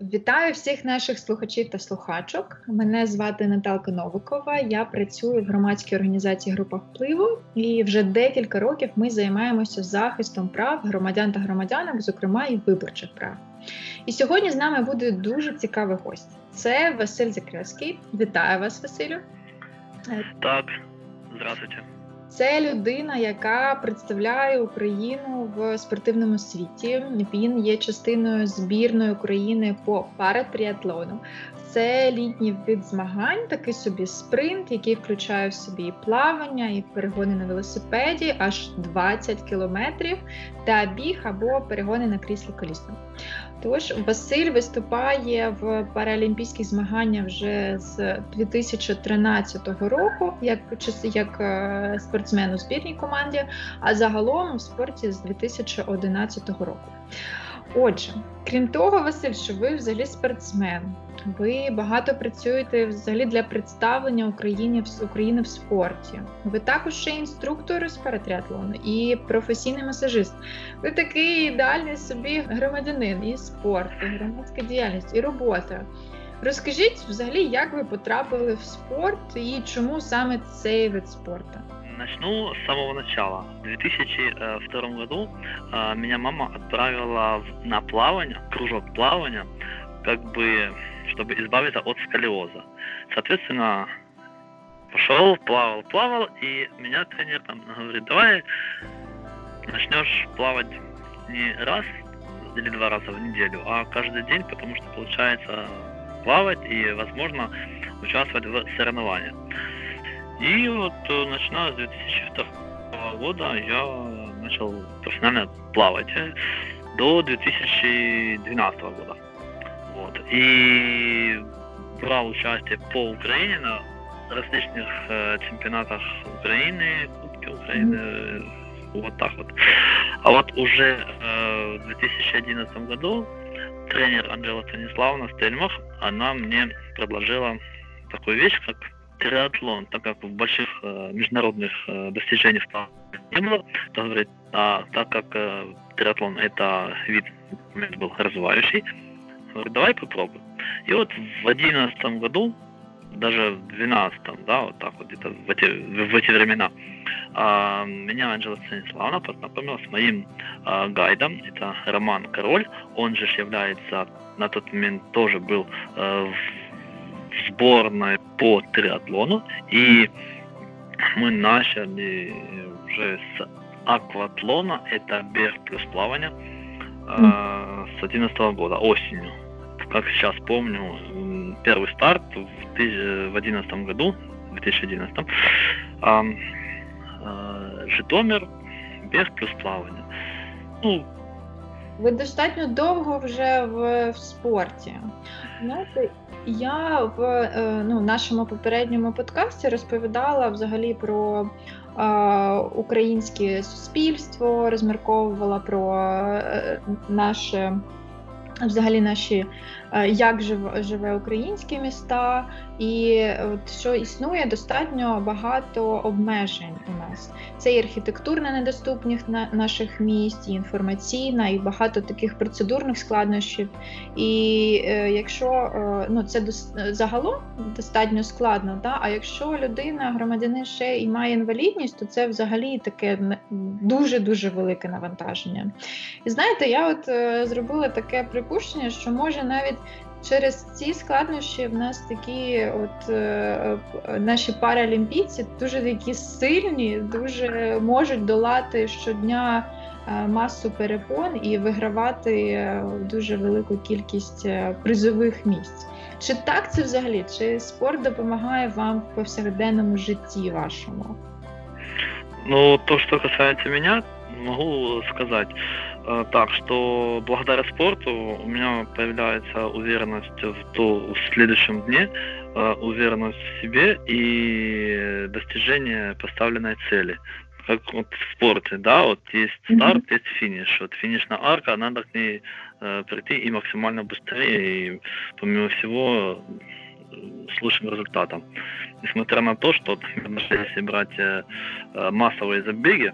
Вітаю всіх наших слухачів та слухачок. Мене звати Наталка Новикова. Я працюю в громадській організації Група впливу, і вже декілька років ми займаємося захистом прав громадян та громадянок, зокрема і виборчих прав. І сьогодні з нами буде дуже цікавий гость. Це Василь Закревський. Вітаю вас, Василю. Так, здравствуйте. Це людина, яка представляє Україну в спортивному світі. Він є частиною збірної України по паратріатлону. Це літній вид змагань, такий собі спринт, який включає в собі і плавання, і перегони на велосипеді, аж 20 кілометрів, та біг або перегони на кріслі колісному. Тож Василь виступає в паралімпійських змаганнях вже з 2013 року, як як е, спортсмен у збірній команді, а загалом у спорті з 2011 року. Отже, крім того, Василь, що ви взагалі спортсмен, ви багато працюєте взагалі для представлення України в України в спорті. Ви також ще інструктор з паратріатлону і професійний масажист. Ви такий ідеальний собі громадянин і спорт, і громадська діяльність, і робота. Розкажіть взагалі, як ви потрапили в спорт і чому саме цей вид спорту? Начну с самого начала. В 2002 году э, меня мама отправила на плавание, кружок плавания, как бы, чтобы избавиться от сколиоза. Соответственно, пошел, плавал, плавал, и меня тренер там говорит, давай начнешь плавать не раз или два раза в неделю, а каждый день, потому что получается плавать и, возможно, участвовать в соревнованиях. И вот э, начиная с 2002 года я начал профессионально плавать э, до 2012 года. И брал участие по Украине на различных э, чемпионатах Украины, Кубке Украины, вот так вот. А вот уже э, в 2011 году тренер Анжела Станиславовна Стельмах, она мне предложила такую вещь, как триатлон, так как в больших э, международных э, достижений не было, то говорит, а так как э, триатлон это вид был развивающий, говорит, давай попробуем. И вот в одиннадцатом году, даже в двенадцатом, да, вот так вот где-то в эти, в эти времена, а, меня Анжела Станиславовна познакомила с моим а, гайдом, это Роман Король, он же является на тот момент тоже был а, в сборной по триатлону, и мы начали уже с акватлона, это бег плюс плавание, э, с 2011 года, осенью. Как сейчас помню, первый старт в 2011 году, 2011, э, э, Житомир, бег плюс плавание. Ну, ви достатньо довго вже в, в спорті. Знаєте, я в е, ну, нашому попередньому подкасті розповідала взагалі про е, українське суспільство, розмірковувала про е, наше взагалі наші як живе, українські міста, і от що існує достатньо багато обмежень у нас. Це і архітектурна недоступність наших міст, і інформаційна, і багато таких процедурних складнощів. І е, якщо е, ну це загалом достатньо складно, да? а якщо людина, громадянин ще і має інвалідність, то це взагалі таке дуже дуже велике навантаження. І знаєте, я от е, зробила таке припущення, що може навіть через ці складнощі в нас такі, от е, наші паралімпійці дуже такі сильні, дуже можуть долати щодня е, масу перепон і вигравати е, дуже велику кількість е, призових місць. Чи так це взагалі? Чи спорт допомагає вам в повсякденному житті вашому? Ну, то, что касается меня, могу сказать, Э, так что благодаря спорту у меня появляется уверенность в, то, в следующем дне, э, уверенность в себе и достижение поставленной цели. Как вот в спорте, да, вот есть старт, mm-hmm. есть финиш. Вот финишная арка, надо к ней э, прийти и максимально быстрее, и помимо всего с лучшим результатом. Несмотря на то, что, если брать э, массовые забеги,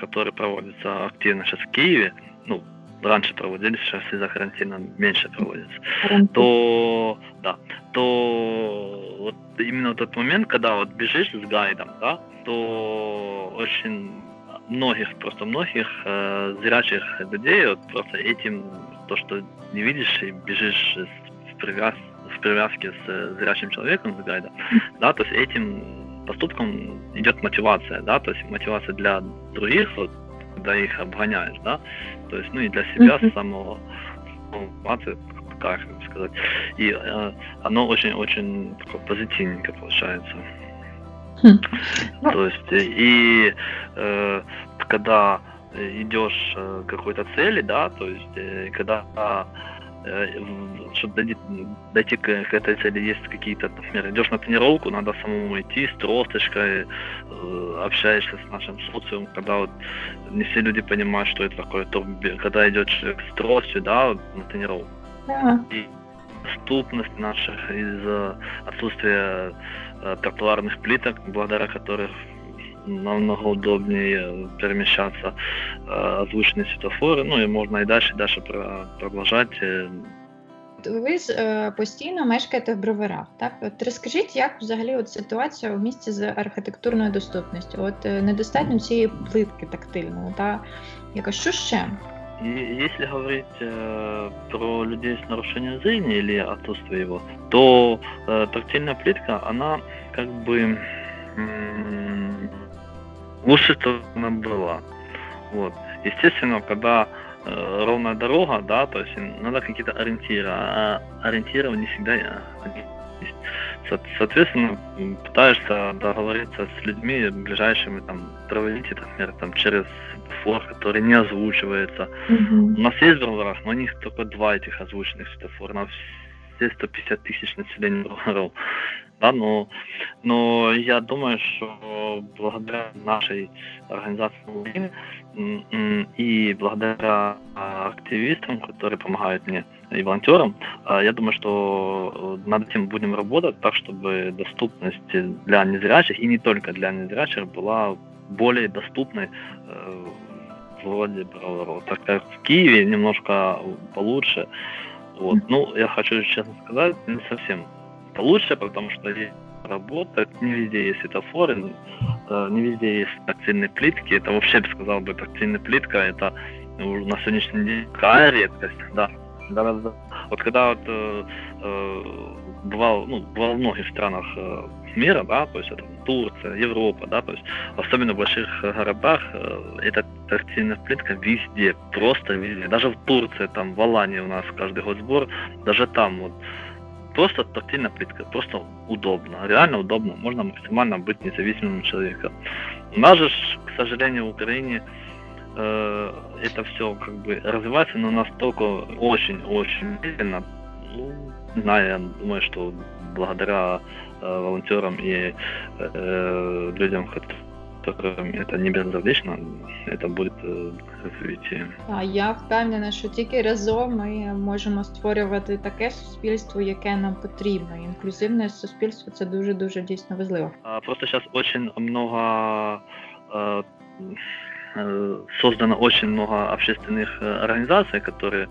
который проводится активно сейчас в Киеве, ну, раньше проводились, сейчас из-за карантина меньше проводится, то, да, то вот именно тот момент, когда вот бежишь с гайдом, да, то очень многих, просто многих э, зрячих людей вот просто этим, то, что не видишь и бежишь в, привяз, в привязке с зрячим человеком, с гайдом, да, то есть этим поступком идет мотивация, да, то есть мотивация для других, вот, когда их обгоняешь, да, то есть, ну и для себя mm-hmm. самого мотивация, как сказать, и э, оно очень-очень позитивненько получается. Хм. Ну, то есть, и э, когда идешь к какой-то цели, да, то есть, э, когда Э, чтобы дойти, дойти к, к этой цели, есть какие-то, например, идешь на тренировку, надо самому идти с тросточкой, э, общаешься с нашим социумом, когда вот не все люди понимают, что это такое, то когда идет человек с тростью, да, на тренировку. Да. И доступность наших из отсутствия э, тротуарных плиток, благодаря которых намного удобнее перемещаться э, озвученные светофоры, ну и можно і далі, і далі продовжати. Ви е, постійно мешкаєте в броварах, так? От розкажіть, як взагалі от ситуація в місті з архітектурною доступністю? От е, недостатньо цієї плитки тактильної, та яка що ще? И если говорить э, про людей с нарушением зрения или отсутствие его, то э, тактильная плитка, она как бы лучше, что она была. Вот. Естественно, когда э, ровная дорога, да, то есть надо какие-то ориентиры, а ориентиры не всегда есть. Соответственно, пытаешься договориться с людьми ближайшими, там, проводить, например, там, через светофор, который не озвучивается. Mm-hmm. У нас есть в но у них только два этих озвученных светофора на все 150 тысяч населения Броваров да, но, но я думаю, что благодаря нашей организации и благодаря активистам, которые помогают мне, и волонтерам, я думаю, что над этим будем работать так, чтобы доступность для незрячих, и не только для незрячих, была более доступной в городе Броваров. Так как в Киеве немножко получше. Вот. Ну, я хочу честно сказать, не совсем лучше, потому что работа, не везде есть светофоры, э, не везде есть тактильные плитки. Это вообще, бы сказал бы, тактильная плитка, это на сегодняшний день такая редкость, да. да, да. Вот когда вот э, э, бывал, ну, бывал в многих странах э, мира, да, то есть это Турция, Европа, да, то есть особенно в больших городах э, эта тактильная плитка везде, просто везде. Даже в Турции, там, в Алании у нас каждый год сбор, даже там вот просто тактильная плитка, просто удобно, реально удобно, можно максимально быть независимым человеком. У нас же, к сожалению, в Украине э, это все как бы развивается, но настолько очень-очень медленно. Ну, не я думаю, что благодаря э, волонтерам и э, людям, которые это не безразлично, это будет э, развитие. А я впевнена, що тільки разом ми можемо створювати таке суспільство, яке нам потрібно. Інклюзивне суспільство це дуже дуже дійсно важливо. Просто зараз дуже багато Э, создано очень много общественных э, организаций, которые,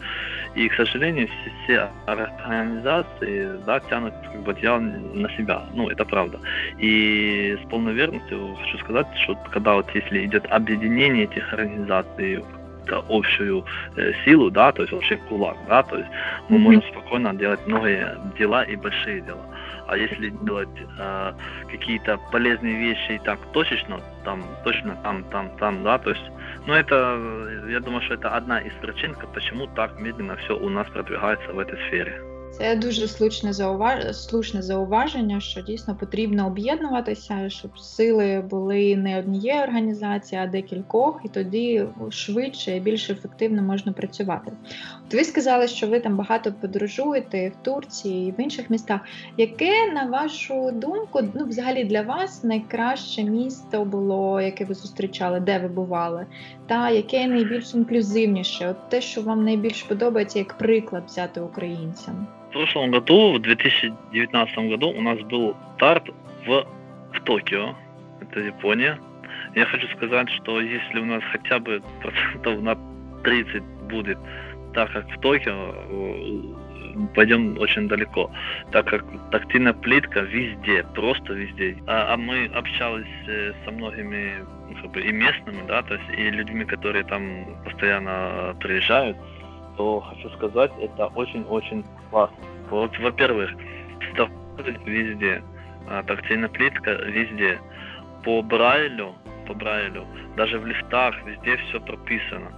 и, к сожалению, все организации да, тянут как бы, одеяло на себя. Ну, это правда. И с полной верностью хочу сказать, что когда вот если идет объединение этих организаций общую э, силу, да, то есть вообще кулак, да, то есть мы mm-hmm. можем спокойно делать многие дела и большие дела. А если делать э, какие-то полезные вещи и так точечно, там, точно там, там, там, да, то есть, ну это, я думаю, что это одна из причин, почему так медленно все у нас продвигается в этой сфере. Це дуже слушне зауваж... слушне зауваження, що дійсно потрібно об'єднуватися, щоб сили були не однієї організації, а декількох, і тоді швидше і більш ефективно можна працювати. От ви сказали, що ви там багато подорожуєте в Турції і в інших містах. Яке, на вашу думку, ну взагалі для вас найкраще місто було, яке ви зустрічали, де ви бували? Та яке найбільш інклюзивніше? От те, що вам найбільш подобається, як приклад взяти українцям? Прошлом году, в 2019 году, у нас был старт в, в Токио, это Япония. Я хочу сказать, что если у нас хотя бы процентов на 30 будет так как в Токио пойдем очень далеко, так как тактильная плитка везде, просто везде. А, а мы общались э, со многими как бы, и местными, да, то есть и людьми, которые там постоянно приезжают, то хочу сказать, это очень-очень классно. Вот, во-первых, везде, а, тактильная плитка везде. По Брайлю, по Брайлю, даже в лифтах, везде все прописано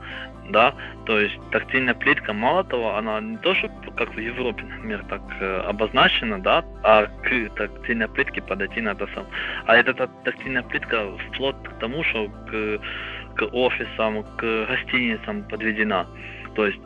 да, то есть тактильная плитка, мало того, она не то, что как в Европе, например, так э, обозначена, да, а к тактильной плитке подойти надо сам. А эта тактильная плитка вплоть к тому, что к, к офисам, к гостиницам подведена. То есть,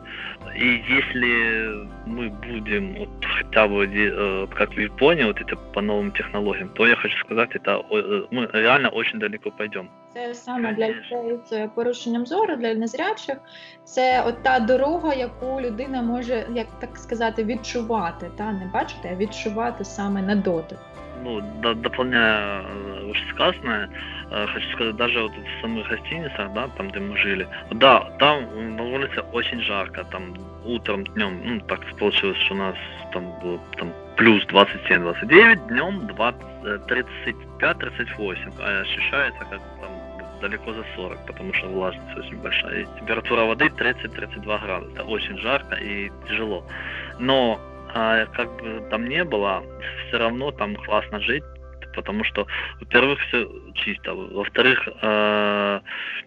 и если мы будем вот, хотя бы, э, как в Японии, вот это по новым технологиям, то я хочу сказать, это э, мы реально очень далеко пойдем. Це саме для людей з порушенням зору, для незрячих. Це от та дорога, яку людина може, як так сказати, відчувати. Та не бачити, а відчувати саме на дотик. Ну, дополняя вышесказанное, Э, хочу сказать, даже вот в самых гостиницах, да, там, где мы жили, да, там на улице очень жарко, там утром, днем, ну, так получилось, что у нас там было там плюс 27-29, днем 35-38, а ощущается как там далеко за 40, потому что влажность очень большая. И температура воды 30-32 градуса. Очень жарко и тяжело. Но а, как бы там не было, все равно там классно жить, потому что, во-первых, все чисто, во-вторых, э,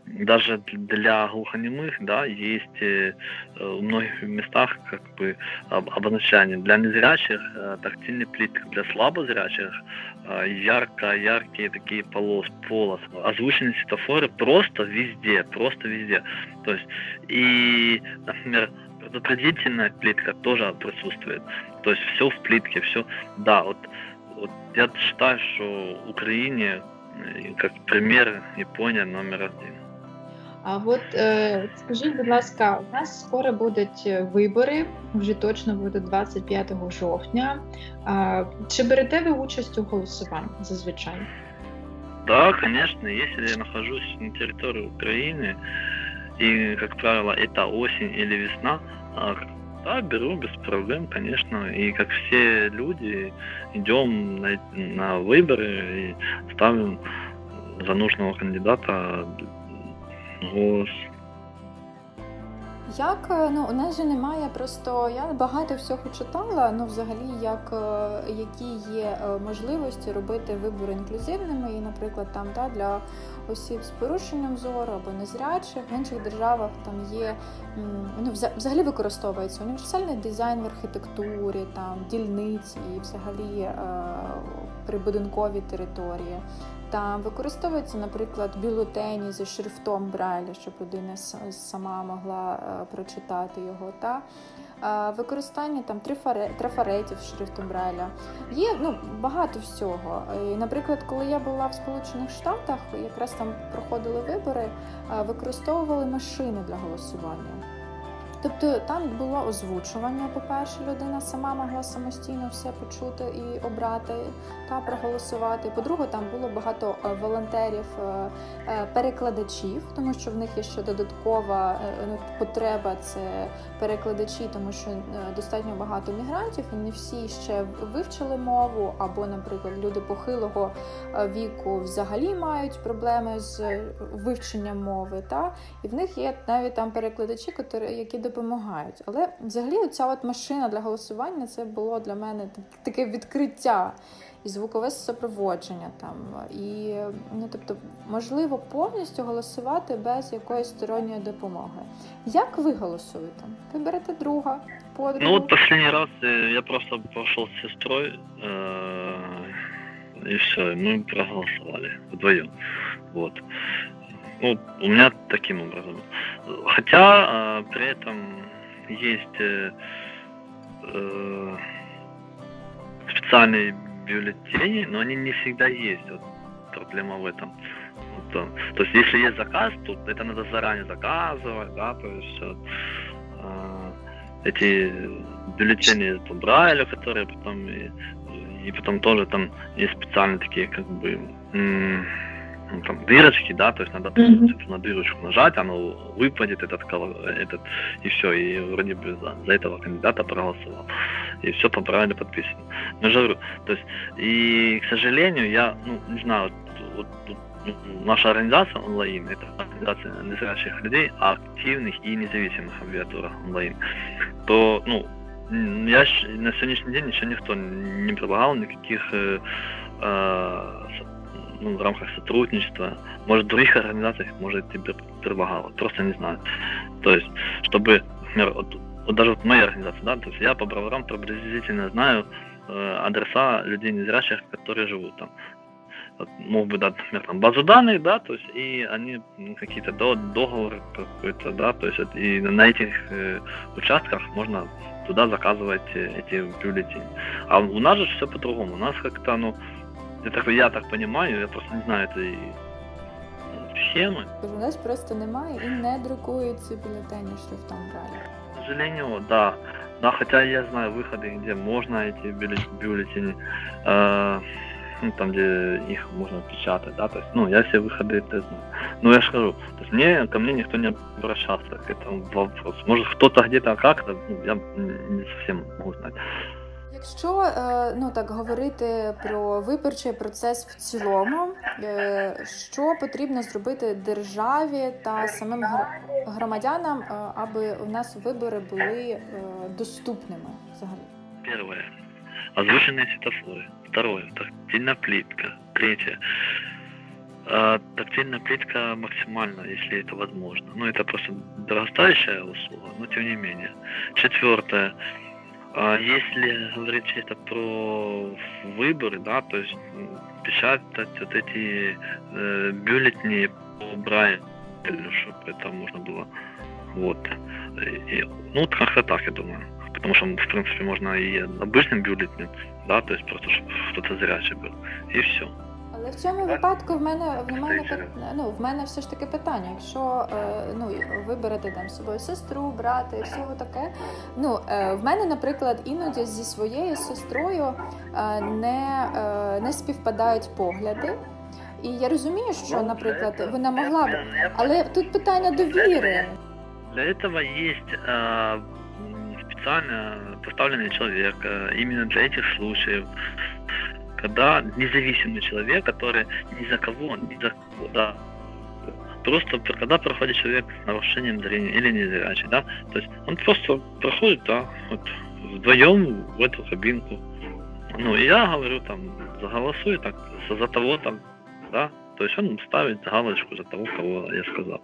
даже для глухонемых, да, есть э, в многих местах как бы обозначение для незрячих э, тактильный плитка, для слабозрячих э, ярко-яркие такие полос, полос, озвученные светофоры просто везде, просто везде. То есть и, например, предупредительная плитка тоже присутствует. То есть все в плитке, все, да, вот вот я считаю, что Украине э, как пример Япония номер один. А от е, скажіть, будь ласка, у нас скоро будуть е, вибори, вже точно буде 25 жовтня. А, Чи берете ви участь у голосуванні зазвичай? Да, конечно, если я нахожусь на территории Украины, и, как правило, это осень или весна, да, беру без проблем, конечно. И как все люди, идем на, на выборы и ставим за нужного кандидата голос. Як е, ну у нас же немає, просто я багато всього читала. Ну, взагалі, як е, які є е, можливості робити вибори інклюзивними, і, наприклад, там та для осіб з порушенням зору або незрячих в інших державах там є ну, взагалі використовується універсальний дизайн в архітектурі, там дільниці і взагалі прибудинкові території. Там використовується, наприклад, бюлетені зі шрифтом Брайля, щоб людина сама могла е, прочитати його. Та Використання там трафаретів шрифтом Брайля. Є ну, багато всього. І, Наприклад, коли я була в Сполучених Штатах, якраз там проходили вибори, використовували машини для голосування. Тобто там було озвучування, по-перше, людина сама могла самостійно все почути і обрати та проголосувати. По-друге, там було багато е, волонтерів, е, е, перекладачів, тому що в них є ще додаткова потреба це перекладачі, тому що достатньо багато мігрантів, і не всі ще вивчили мову, або, наприклад, люди похилого віку взагалі мають проблеми з вивченням мови. Та? І в них є навіть там перекладачі, які допомагають. Але взагалі ця от машина для голосування це було для мене таке відкриття і звукове супроводження там. І ну, тобто, можливо повністю голосувати без якоїсь сторонньої допомоги. Як ви голосуєте? Ви берете друга, подругу? Ну от останній раз э, я просто пошел з сестрою. И все, мы проголосовали вдвоем. Вот. Ну, у меня таким образом. Хотя э, при этом есть э, э, специальные бюллетени, но они не всегда есть. Вот проблема в этом. Вот, то, то есть если есть заказ, то это надо заранее заказывать, да, то есть вот, э, эти бюллетени по Брайлю, которые потом и, и потом тоже там есть специальные такие как бы м- ну, там, дырочки, да, то есть надо mm-hmm. на дырочку нажать, оно выпадет, этот, этот и все, и вроде бы за, за этого кандидата проголосовал. И все по правильно подписано. Но же говорю, то есть, и, к сожалению, я, ну, не знаю, вот, вот, наша организация онлайн, это организация незрячих людей, активных и независимых аббревиатура онлайн, то, ну, я на сегодняшний день еще никто не предлагал никаких э, э, ну, в рамках сотрудничества, может, других организациях, может, тебе предлагала, просто не знаю. То есть, чтобы, например, вот, вот даже вот моя организация, да, то есть я по броварам приблизительно знаю э, адреса людей незрячих, которые живут там. Вот, мог бы дать, например, там базу данных, да, то есть и они какие-то до, договоры какой-то, да, то есть и на этих э, участках можно туда заказывать эти бюллетени. А у нас же все по-другому. У нас как-то, ну, это я так понимаю, я просто не знаю этой схемы. У нас просто немає і не друкують ці бюлетені шрифтом Брайля. К сожалению, да. Да, хотя я знаю выходы, где можно эти бюллетени, э, ну, там, где их можно печатать, да, то есть, ну, я все выходы это знаю. Но я же скажу, то есть мне, ко мне никто не обращался к этому вопросу. Может, кто-то где-то как-то, ну, я не совсем могу знать. Якщо е, ну так говорити про виборчий процес в цілому, е, що потрібно зробити державі та самим громадянам, е, аби у нас вибори були доступними взагалі? Перше. Озвученные светофоры. Второе. Тактильная плитка. Третье. Тактильная плитка максимально, если это возможно. Ну, это просто дорогостоящая услуга, но тем не менее. Четвертое. А если говорить чисто про выборы, да, то есть печатать вот эти э, бюллетени по Брайлю, чтобы это можно было, вот. И, ну, как-то так, я думаю. Потому что, в принципе, можно и обычным бюллетенем, да, то есть просто, чтобы кто-то зрячий был, и все. Але в цьому випадку в мене в мене ну, в мене все ж таки питання. Якщо е, ну ви берете там з собою сестру, брата і всього таке. Ну е, в мене, наприклад, іноді зі своєю сестрою е, не, не співпадають погляди. І я розумію, що, ну, наприклад, вона могла б, але тут питання довіри. Для этого есть э, специально поставленный человек э, именно для этих случаев Когда независимый человек, который ни за кого, ни за кого, да, просто когда проходит человек с нарушением зрения или незрячий, да, то есть он просто проходит, да, вот вдвоем в эту кабинку. Ну, и я говорю там, заголосуй так, за того там, да, то есть он ставит галочку за того, кого я сказал.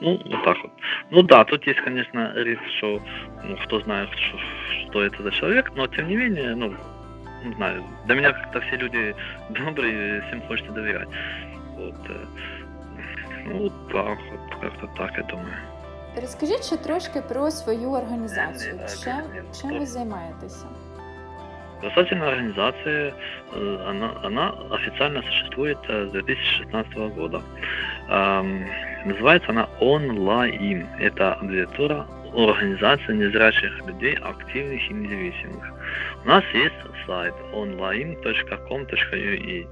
Ну, вот так вот. Ну да, тут есть, конечно, риск, что ну, кто знает, что, что это за человек, но тем не менее, ну, не знаю, для меня как-то все люди добрые, всем хочется доверять. Вот, э, ну, вот так, вот, как-то так, я думаю. Розкажіть ще трошки про свою організацію. Чим, чим ви займаєтеся? Спасательная организация, э, она, она официально существует э, с 2016 года. Называется она онлайн. Это аббревиатура Организация незрячих людей, активных и независимых. У нас есть сайт online.com.ua.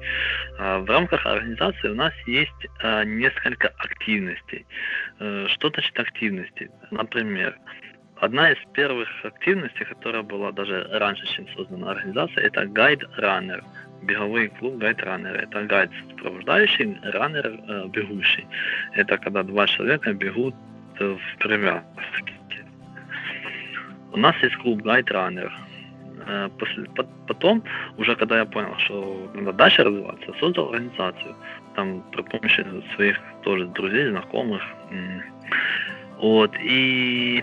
А, в рамках организации у нас есть а, несколько активностей. Э, что значит активности? Например, одна из первых активностей, которая была даже раньше, чем создана организация, это Runner. Беговой клуб Runner. Это гайд сопровождающий, раннер э, бегущий. Это когда два человека бегут в привязке. У нас есть клуб. Э, после, потом, уже когда я понял, что надо дальше развиваться, создал организацию. Там при помощи своих тоже друзей, знакомых. Вот. И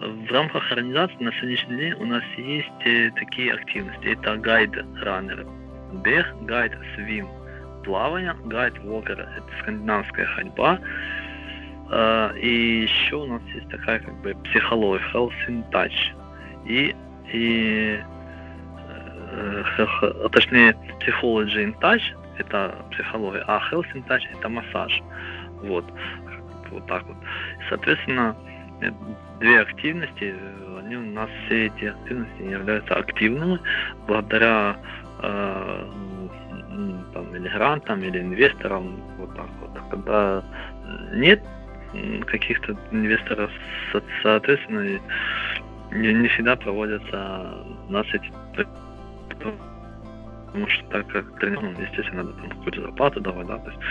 в рамках организации на сегодняшний день у нас есть э, такие активности. Это гайд-раннеры. Бег, гайд, свим, плавание, гайд, вокер, это скандинавская ходьба. Э, и еще у нас есть такая как бы психология, health in touch. И и точнее Psychology in Touch это психология, а Health in Touch это массаж. Вот. Вот так вот. Соответственно, две активности, они у нас все эти активности являются активными благодаря э, там, или грантом, или инвестором, вот так вот. Когда нет каких-то инвесторов, соответственно, не, не всегда проводятся у нас эти потому что так как тренер, ну, естественно, надо там какую-то зарплату давать, да, то есть,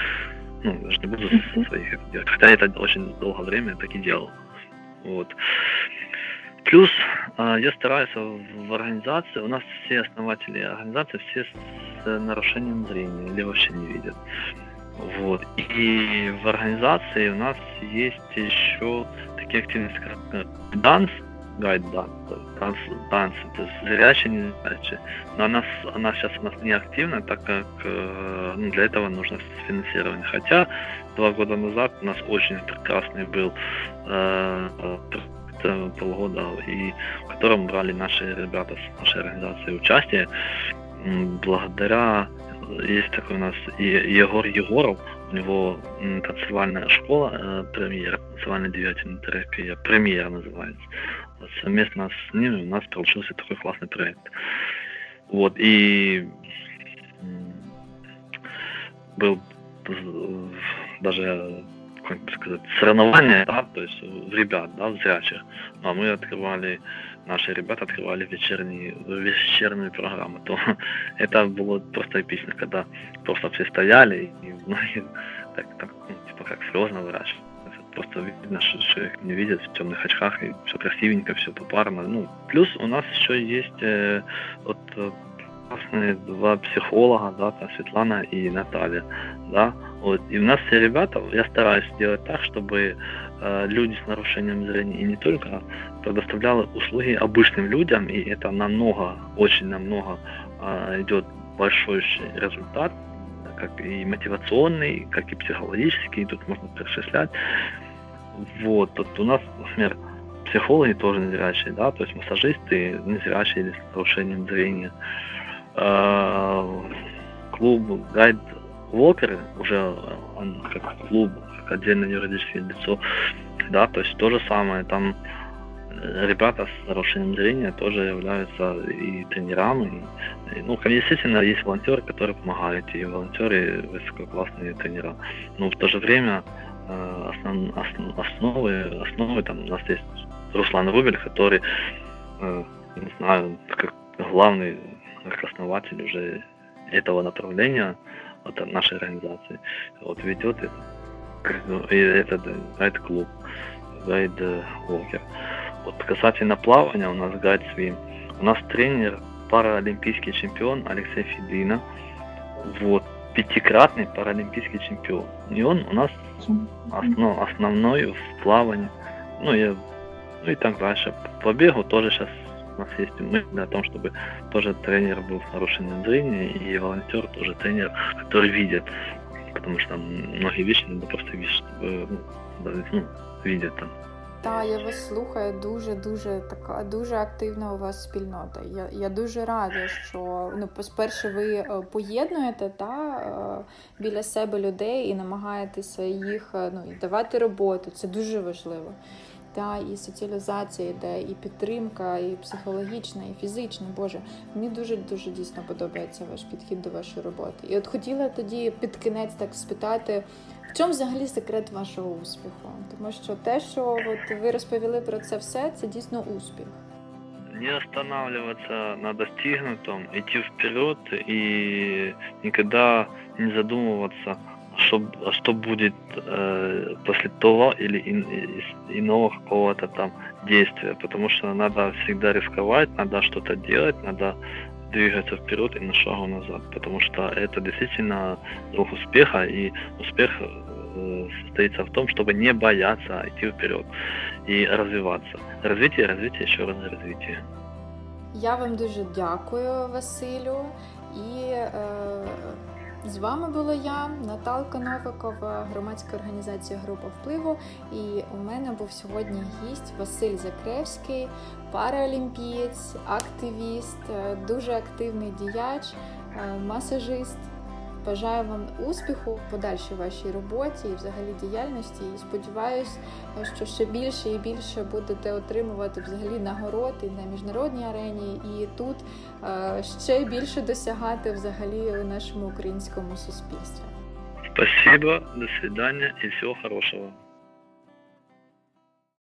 ну, я же не буду со своих делать. Хотя это очень долгое время так и делал. Вот. Плюс а, я стараюсь в организации, у нас все основатели организации, все с нарушением зрения или вообще не видят. Вот. И в организации у нас есть еще такие активности, как данс, гайд, да, танц, танцы, то есть зрячие, не зрячие. Но она, она сейчас у нас не активна, так как э, ну, для этого нужно финансирование. Хотя два года назад у нас очень прекрасный был э, полгода, и в котором брали наши ребята с нашей организации участие. Благодаря есть такой у нас Егор Егоров, у него танцевальная школа, э, премьер, танцевальная двигательная терапия, премьер называется. Совместно с ними у нас получился такой классный проект. Вот, и был даже как бы сказать, соревнования, да, то есть ребят, да, зрячих. Ну, а мы открывали, наши ребята открывали вечерние, вечернюю программу. То это было просто эпично, когда просто все стояли и многие так, так ну, типа как слезно выворачивали. Просто видно, что человек не видит в темных очках, и все красивенько, все попарно. Ну, плюс у нас еще есть э, вот классные два психолога, да, там Светлана и Наталья, да, вот, и у нас все ребята, я стараюсь сделать так, чтобы э, люди с нарушением зрения и не только предоставляли услуги обычным людям, и это намного, очень намного э, идет большой результат, как и мотивационный, как и психологический, тут можно перечислять. Вот, тут у нас, например, психологи тоже незрячие, да, то есть массажисты незрячие или с нарушением зрения. Э, клуб Гайд Walker уже он как клуб, как отдельное юридическое лицо, да, то есть то же самое, там э, ребята с нарушением зрения тоже являются и тренерами. И, ну, естественно, есть волонтеры, которые помогают, и волонтеры высококлассные тренера. Но в то же время основ, основ, основы, основы там у нас есть Руслан Рубель, который, не знаю, как главный как основатель уже этого направления от нашей организации, вот ведет это, ну, этот гайд-клуб, гайд-волкер. Вот касательно плавания у нас гайд свим. У нас тренер, паралимпийский чемпион Алексей Федина. Вот, пятикратный паралимпийский чемпион. И он у нас основ, основной в плавании. Ну, и, ну и так дальше. По бегу тоже сейчас у нас есть мысль о том, чтобы тоже тренер был с нарушением зрения и волонтер тоже тренер, который видит, потому что многие вещи надо просто видеть, чтобы ну, ну, видят там. Та я вас слухаю дуже дуже така дуже активна у вас спільнота. Я я дуже рада, що ну по-перше, ви е, поєднуєте та е, біля себе людей і намагаєтеся їх е, ну і давати роботу. Це дуже важливо та і соціалізація йде, і підтримка, і психологічна, і фізична. Боже, мені дуже дуже дійсно подобається ваш підхід до вашої роботи. І от хотіла тоді під кінець так спитати, в чому взагалі секрет вашого успіху? Тому що те, що от ви розповіли про це все, це дійсно успіх. Не останавливаться на достигнутом, идти вперед и никогда не задумываться что, что будет э, после того или ин, иного какого-то там действия, потому что надо всегда рисковать, надо что-то делать, двигаться вперед и на шагу назад, потому что это действительно дух успеха, и успех э, состоится в том, чтобы не бояться идти вперед и развиваться. Развитие, развитие, еще раз развитие. Я вам дуже дякую, Василю, і е, З вами була я, Наталка Новикова, громадська організація Група впливу. І у мене був сьогодні гість Василь Закревський, параолімпієць, активіст, е, дуже активний діяч, е, масажист. Бажаю вам успіху в подальшій вашій роботі і взагалі діяльності. І сподіваюся, що ще більше і більше будете отримувати взагалі нагород і на міжнародній арені, і тут е, ще більше досягати взагалі у нашому українському суспільстві. Спасибо, до свидання і всього хорошего.